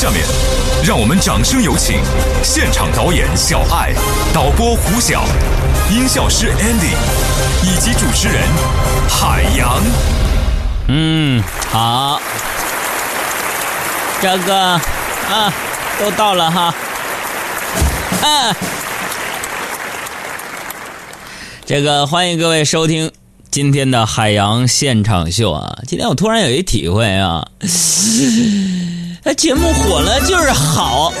下面，让我们掌声有请现场导演小爱、导播胡晓、音效师 Andy 以及主持人海洋。嗯，好，这个啊，都到了哈。啊，这个欢迎各位收听今天的海洋现场秀啊！今天我突然有一体会啊，哎，节目火了就是好。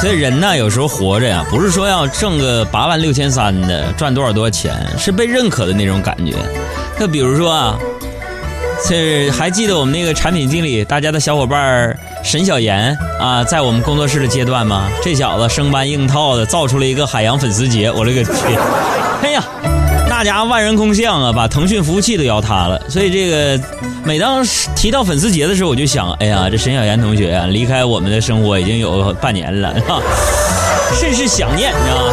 所以人呢，有时候活着呀，不是说要挣个八万六千三的，赚多少多少钱，是被认可的那种感觉。就比如说啊。这还记得我们那个产品经理，大家的小伙伴沈小岩啊，在我们工作室的阶段吗？这小子生搬硬套的造出了一个海洋粉丝节，我勒个天！哎呀，那家伙万人空巷啊，把腾讯服务器都摇塌了。所以这个每当提到粉丝节的时候，我就想，哎呀，这沈小岩同学啊，离开我们的生活已经有半年了，甚是想念，你知道吗？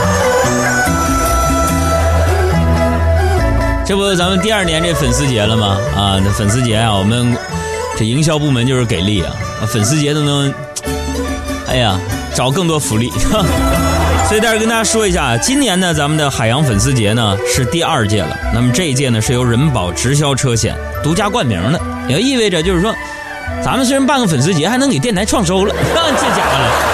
这不，咱们第二年这粉丝节了吗？啊，那粉丝节啊，我们这营销部门就是给力啊！粉丝节都能，哎呀，找更多福利。所以，在这跟大家说一下，今年呢，咱们的海洋粉丝节呢是第二届了。那么这一届呢，是由人保直销车险独家冠名的，也意味着就是说，咱们虽然办个粉丝节，还能给电台创收了，这家伙了。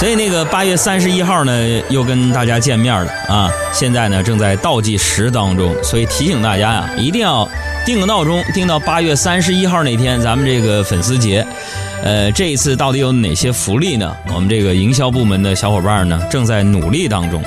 所以那个八月三十一号呢，又跟大家见面了啊！现在呢正在倒计时当中，所以提醒大家呀，一定要定个闹钟，定到八月三十一号那天，咱们这个粉丝节。呃，这一次到底有哪些福利呢？我们这个营销部门的小伙伴呢正在努力当中。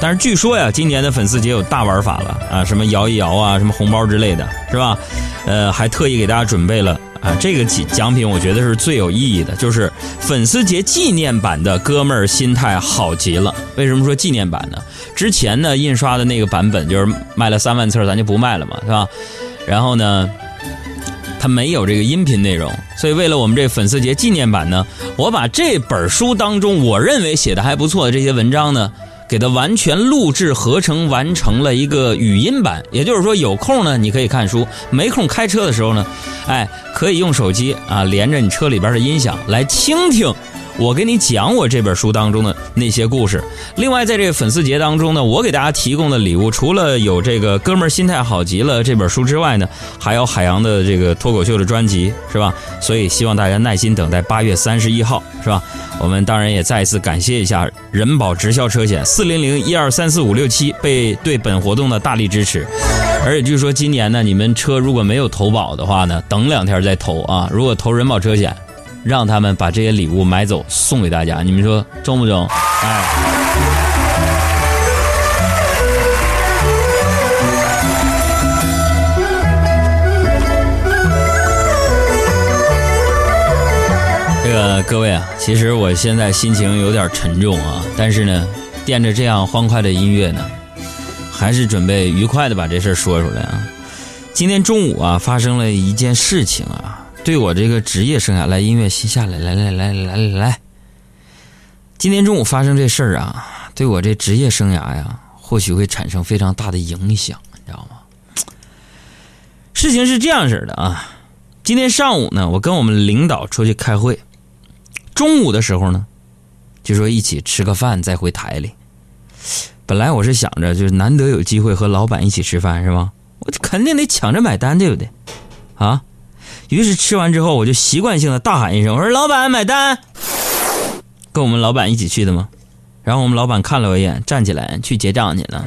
但是据说呀，今年的粉丝节有大玩法了啊，什么摇一摇啊，什么红包之类的，是吧？呃，还特意给大家准备了。啊，这个奖奖品我觉得是最有意义的，就是粉丝节纪念版的哥们儿心态好极了。为什么说纪念版呢？之前呢印刷的那个版本就是卖了三万册，咱就不卖了嘛，是吧？然后呢，它没有这个音频内容，所以为了我们这粉丝节纪念版呢，我把这本书当中我认为写的还不错的这些文章呢。给它完全录制合成完成了一个语音版，也就是说有空呢你可以看书，没空开车的时候呢，哎，可以用手机啊连着你车里边的音响来听听。我给你讲我这本书当中的那些故事。另外，在这个粉丝节当中呢，我给大家提供的礼物，除了有这个哥们儿心态好极了这本书之外呢，还有海洋的这个脱口秀的专辑，是吧？所以希望大家耐心等待八月三十一号，是吧？我们当然也再一次感谢一下人保直销车险四零零一二三四五六七被对本活动的大力支持。而且据说今年呢，你们车如果没有投保的话呢，等两天再投啊。如果投人保车险。让他们把这些礼物买走，送给大家，你们说中不中？哎，这个各位啊，其实我现在心情有点沉重啊，但是呢，垫着这样欢快的音乐呢，还是准备愉快的把这事儿说出来啊。今天中午啊，发生了一件事情啊。对我这个职业生涯，来音乐先下来，来来来来来来。今天中午发生这事儿啊，对我这职业生涯呀，或许会产生非常大的影响，你知道吗？事情是这样式的啊，今天上午呢，我跟我们领导出去开会，中午的时候呢，就说一起吃个饭再回台里。本来我是想着，就是难得有机会和老板一起吃饭，是吧？我肯定得抢着买单，对不对？啊？于是吃完之后，我就习惯性的大喊一声：“我说老板买单。”跟我们老板一起去的吗？然后我们老板看了我一眼，站起来去结账去了。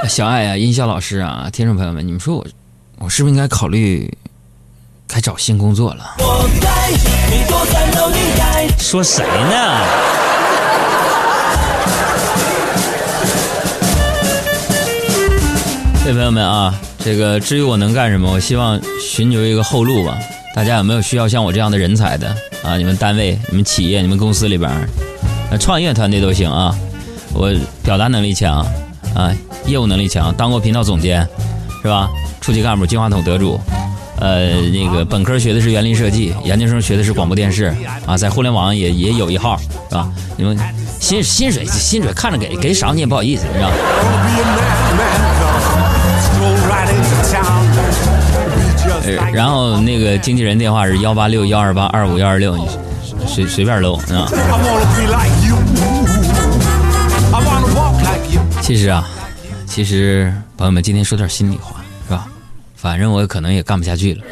小爱啊，音效老师啊，听众朋友们，你们说我，我是不是应该考虑该找新工作了？说谁呢？朋友们啊，这个至于我能干什么，我希望寻求一个后路吧。大家有没有需要像我这样的人才的啊？你们单位、你们企业、你们公司里边，创业团队都行啊。我表达能力强啊，业务能力强，当过频道总监是吧？初级干部、金话筒得主，呃，那个本科学的是园林设计，研究生学的是广播电视啊，在互联网也也有一号是吧？你们薪薪水薪水看着给给少你也不好意思，你知然后那个经纪人电话是幺八六幺二八二五幺二六，你随随便搂啊。其实啊，其实朋友们，今天说点心里话，是吧？反正我可能也干不下去了。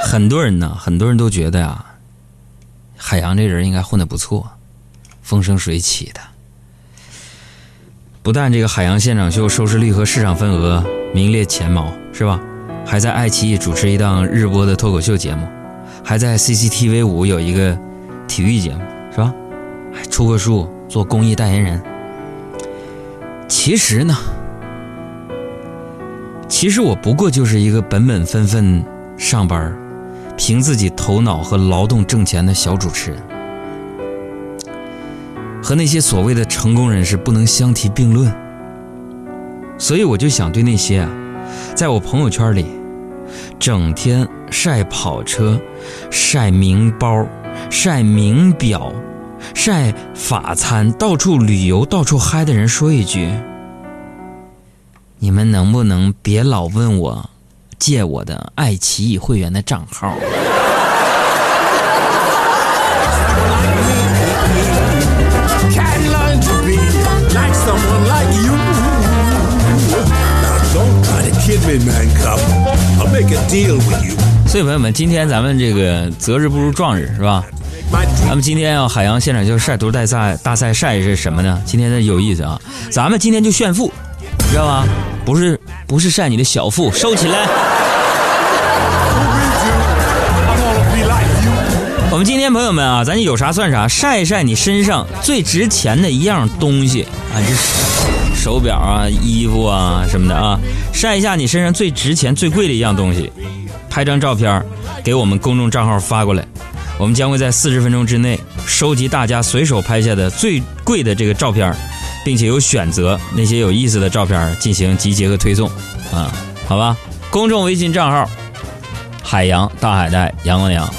很多人呢，很多人都觉得呀、海洋这人应该混得不错，风生水起的。不但这个海洋现场秀收视率和市场份额名列前茅，是吧？还在爱奇艺主持一档日播的脱口秀节目，还在 CCTV 五有一个体育节目，是吧？还出过书，做公益代言人。其实呢，其实我不过就是一个本本分分上班，凭自己头脑和劳动挣钱的小主持人，和那些所谓的成功人士不能相提并论。所以我就想对那些啊，在我朋友圈里整天晒跑车、晒名包、晒名表、晒法餐、到处旅游、到处嗨的人说一句：你们能不能别老问我借我的爱奇艺会员的账号？所以朋友们，今天咱们这个择日不如撞日，是吧？咱们今天要海洋现场就晒图大赛大赛晒是什么呢？今天的有意思啊，咱们今天就炫富，知道吗？不是不是晒你的小腹，收起来。我们今天朋友们啊，咱有啥算啥，晒一晒你身上最值钱的一样东西。啊，这手表啊、衣服啊什么的啊，晒一下你身上最值钱、最贵的一样东西，拍张照片给我们公众账号发过来，我们将会在四十分钟之内收集大家随手拍下的最贵的这个照片，并且有选择那些有意思的照片进行集结和推送。啊，好吧？公众微信账号：海洋大海带阳光阳。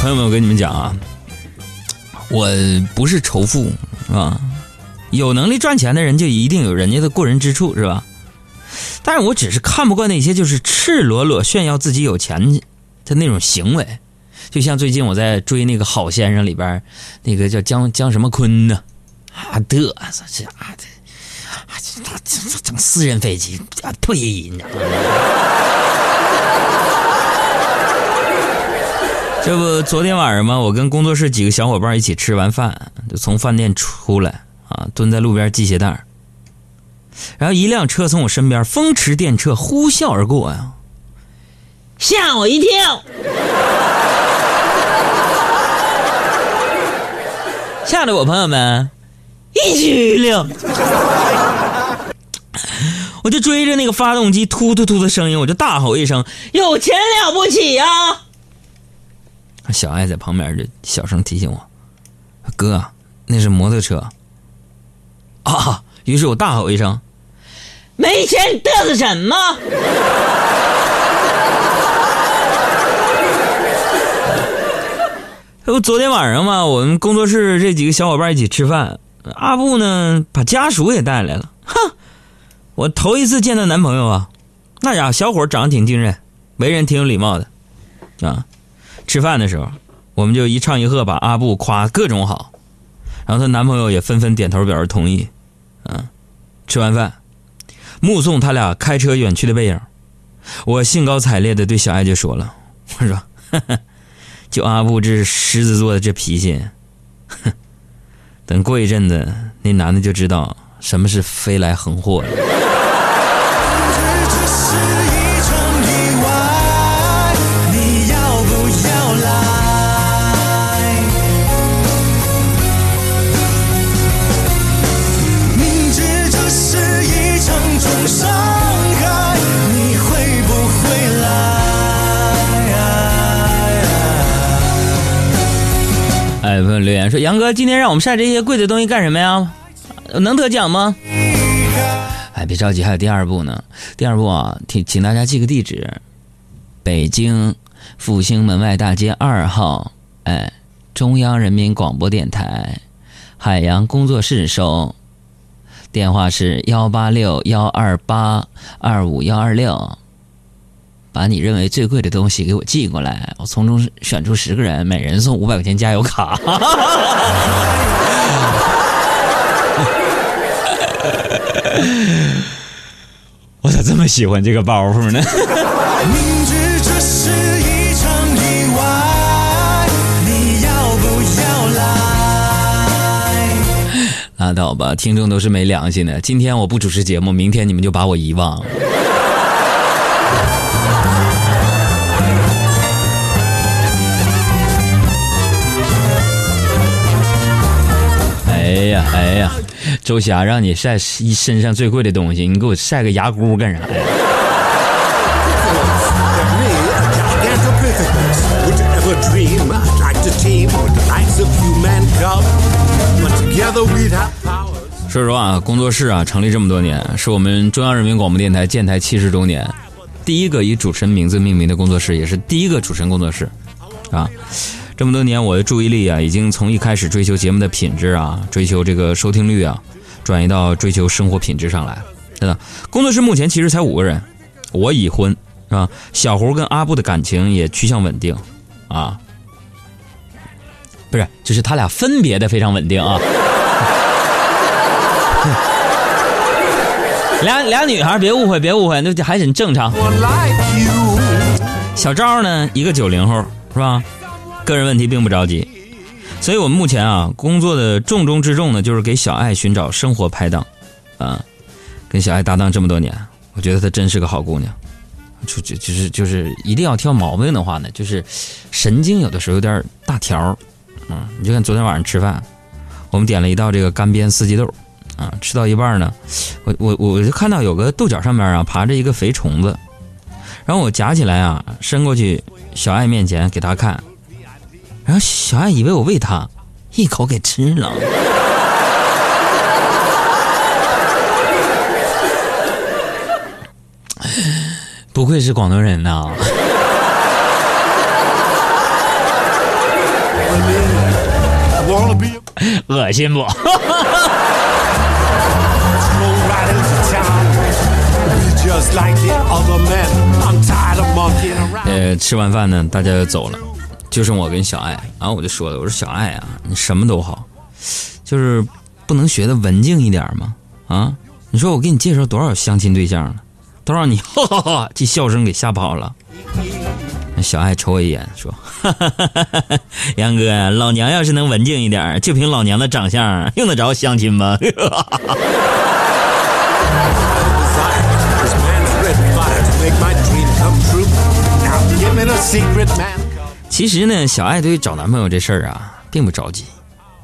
朋友们，我跟你们讲啊，我不是仇富啊，有能力赚钱的人就一定有人家的过人之处，是吧？但是我只是看不惯那些就是赤裸裸炫耀自己有钱的那种行为，就像最近我在追那个《好先生》里边那个叫江江什么坤呢，啊嘚瑟这啊这啊这这这整私人飞机啊呸，你？这不，昨天晚上嘛，我跟工作室几个小伙伴一起吃完饭，就从饭店出来啊，蹲在路边系鞋带儿然后一辆车从我身边风驰电掣呼啸而过呀，吓我一跳，吓得我朋友们一激灵，我就追着那个发动机突突突的声音，我就大吼一声：“有钱了不起呀、小爱在旁边就小声提醒我：“哥，那是摩托车。”啊！于是我大吼一声：“没钱嘚瑟什么？” 这不昨天晚上嘛，我们工作室这几个小伙伴一起吃饭，阿布呢把家属也带来了。哼，我头一次见他男朋友啊，那家伙小伙长得挺精神，为人挺有礼貌的，啊。吃饭的时候，我们就一唱一和把阿布夸各种好，然后她男朋友也纷纷点头表示同意。嗯，吃完饭，目送他俩开车远去的背影，我兴高采烈的对小爱就说了：“我说，呵 呵就阿布这狮子座的这脾气，哼，等过一阵子，那男的就知道什么是飞来横祸了。”哎，朋友留言说：“杨哥，今天让我们晒这些贵的东西干什么呀？能得奖吗？”哎，别着急，还有第二步呢。第二步啊，请请大家记个地址，北京复兴门外大街二号，哎，中央人民广播电台海洋工作室收，电话是幺八六幺二八二五幺二六。把你认为最贵的东西给我寄过来，我从中选出十个人，每人送五百块钱加油卡。我咋这么喜欢这个包袱呢？明知这是一场意外，你要不要来？拉倒吧，听众都是没良心的。今天我不主持节目，明天你们就把我遗忘。哎呀，周霞让你晒一身上最贵的东西，你给我晒个牙箍干啥呀？说实话，工作室啊成立这么多年，是我们中央人民广播电台建台七十周年，第一个以主持人名字命名的工作室，也是第一个主持人工作室，啊，这么多年我的注意力啊，已经从一开始追求节目的品质啊，追求这个收听率啊，转移到追求生活品质上来。真的，工作室目前其实才五个人，我已婚是吧？小胡跟阿布的感情也趋向稳定，啊，不是，就是他俩分别的非常稳定啊。俩俩女孩，别误会，别误会，那还很正常。小赵呢，一个九零后，是吧？个人问题并不着急，所以我们目前啊，工作的重中之重呢，就是给小爱寻找生活拍档，啊，跟小爱搭档这么多年，我觉得她真是个好姑娘。就就就是就是一定要挑毛病的话呢，就是神经有的时候有点大条儿，嗯，你就看昨天晚上吃饭，我们点了一道这个干煸四季豆，啊，吃到一半呢，我我我就看到有个豆角上面啊爬着一个肥虫子，然后我夹起来啊伸过去小爱面前给她看，然后小爱以为我喂它，一口给吃了。不愧是广东人呐。恶心不？呃，吃完饭呢，大家就走了。就剩我跟小爱。然后我就说了，我说小爱啊，你什么都好，就是不能学的文静一点吗？啊，你说我给你介绍多少相亲对象了，都让你 哈哈哈这笑声给吓跑了。那小爱瞅我一眼，说：“哈哈哈哈哈，杨哥呀，老娘要是能文静一点，就凭老娘的长相，用得着相亲吗？” 其实呢，小爱对于找男朋友这事儿啊，并不着急，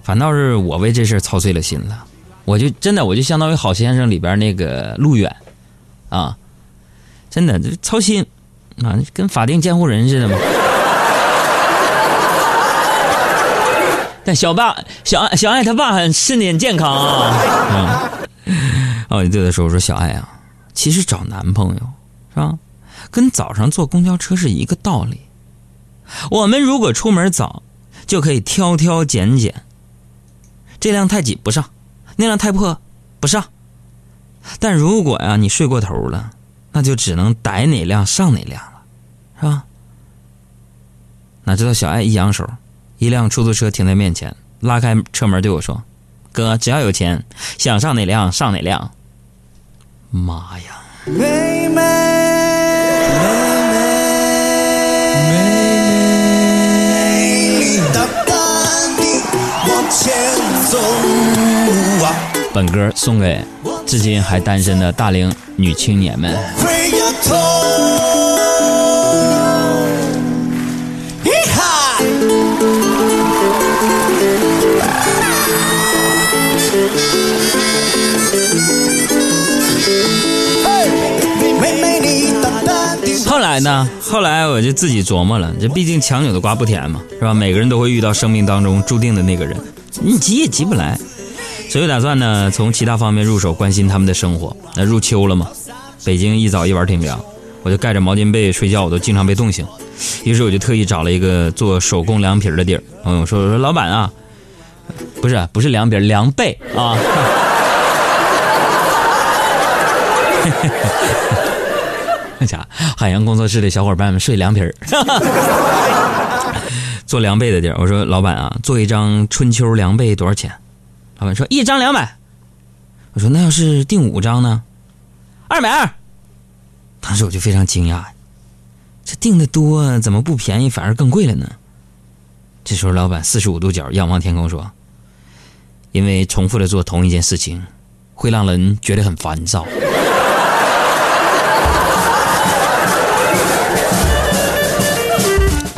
反倒是我为这事儿操碎了心了。我就真的，我就相当于《好先生》里边那个路远，啊，真的就操心啊，跟法定监护人似的嘛。但小爸、小爱、小爱他爸很身体健康啊。嗯，哦，我就对他说：“我说小爱啊，其实找男朋友是吧，跟早上坐公交车是一个道理。我们如果出门早，就可以挑挑拣拣。这辆太挤不上，那辆太破不上。但如果呀、你睡过头了，那就只能逮哪辆上哪辆了，是吧？哪知道小爱一扬手，一辆出租车停在面前，拉开车门对我说：“哥，只要有钱，想上哪辆上哪辆。”妈呀！妹妹，前走啊！本歌送给至今还单身的大龄女青年们。后来呢？后来我就自己琢磨了，这毕竟强扭的瓜不甜嘛，是吧？每个人都会遇到生命当中注定的那个人，你急也急不来。所以打算呢，从其他方面入手，关心他们的生活。那入秋了嘛，北京一早一晚挺凉，我就盖着毛巾被睡觉，我都经常被冻醒。于是我就特意找了一个做手工凉皮的地儿。嗯，我说我说老板啊，不是不是凉皮，凉被啊。那家海洋工作室的小伙伴们睡凉皮儿，做凉被的地儿。我说老板啊，做一张春秋凉被多少钱？老板说一张两百。我说那要是订五张呢？二百二。当时我就非常惊讶，这订的多怎么不便宜反而更贵了呢？这时候老板四十五度角仰望天空说：“因为重复的做同一件事情，会让人觉得很烦躁。”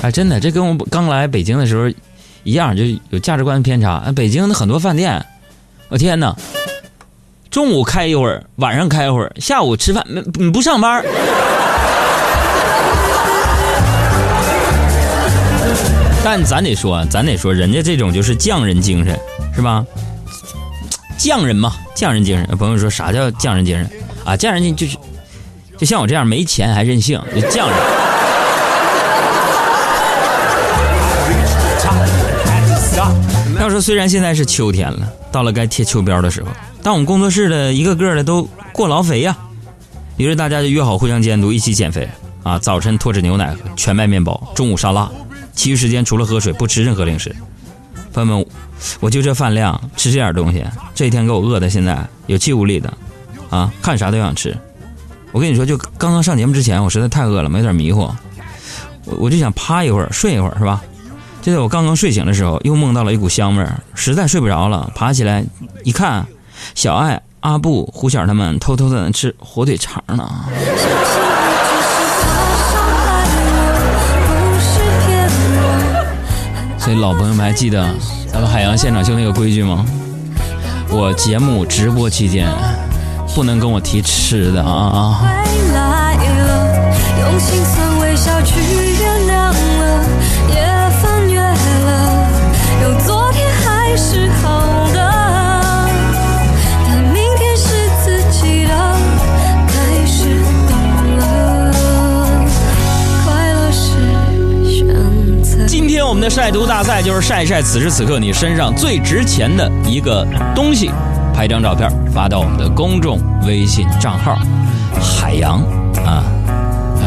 啊，真的，这跟我刚来北京的时候一样，就有价值观偏差。北京的很多饭店，我天哪，中午开一会儿，晚上开一会儿，下午吃饭，你不上班。但咱得说，咱得说，人家这种就是匠人精神，是吧？匠人嘛，匠人精神。朋友说啥叫匠人精神啊？匠人精就是，就像我这样没钱还任性，就匠人。说虽然现在是秋天了，到了该贴秋膘的时候，但我们工作室的一个个的都过劳肥呀、于是大家就约好互相监督，一起减肥啊。早晨脱脂牛奶全麦面包，中午沙拉，其余时间除了喝水不吃任何零食。朋友们，我就这饭量吃这点东西，这一天给我饿的现在有气无力的，啊，看啥都想吃。我跟你说，就刚刚上节目之前，我实在太饿了，有点迷糊，我我就想趴一会儿，睡一会儿，是吧？就在我刚刚睡醒的时候，又梦到了一股香味儿，实在睡不着了，爬起来一看，小爱、阿布、胡小他们偷偷在那吃火腿肠呢。所以老朋友们还记得咱们海洋现场秀那个规矩吗？我节目直播期间不能跟我提吃的啊！回晒图大赛就是晒一晒此时此刻你身上最值钱的一个东西，拍张照片发到我们的公众微信账号“海洋”啊。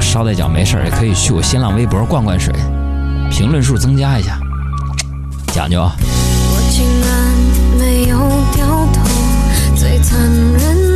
捎带脚没事也可以去我新浪微博灌灌水，评论数增加一下，讲究啊。我竟然没有掉头，最残忍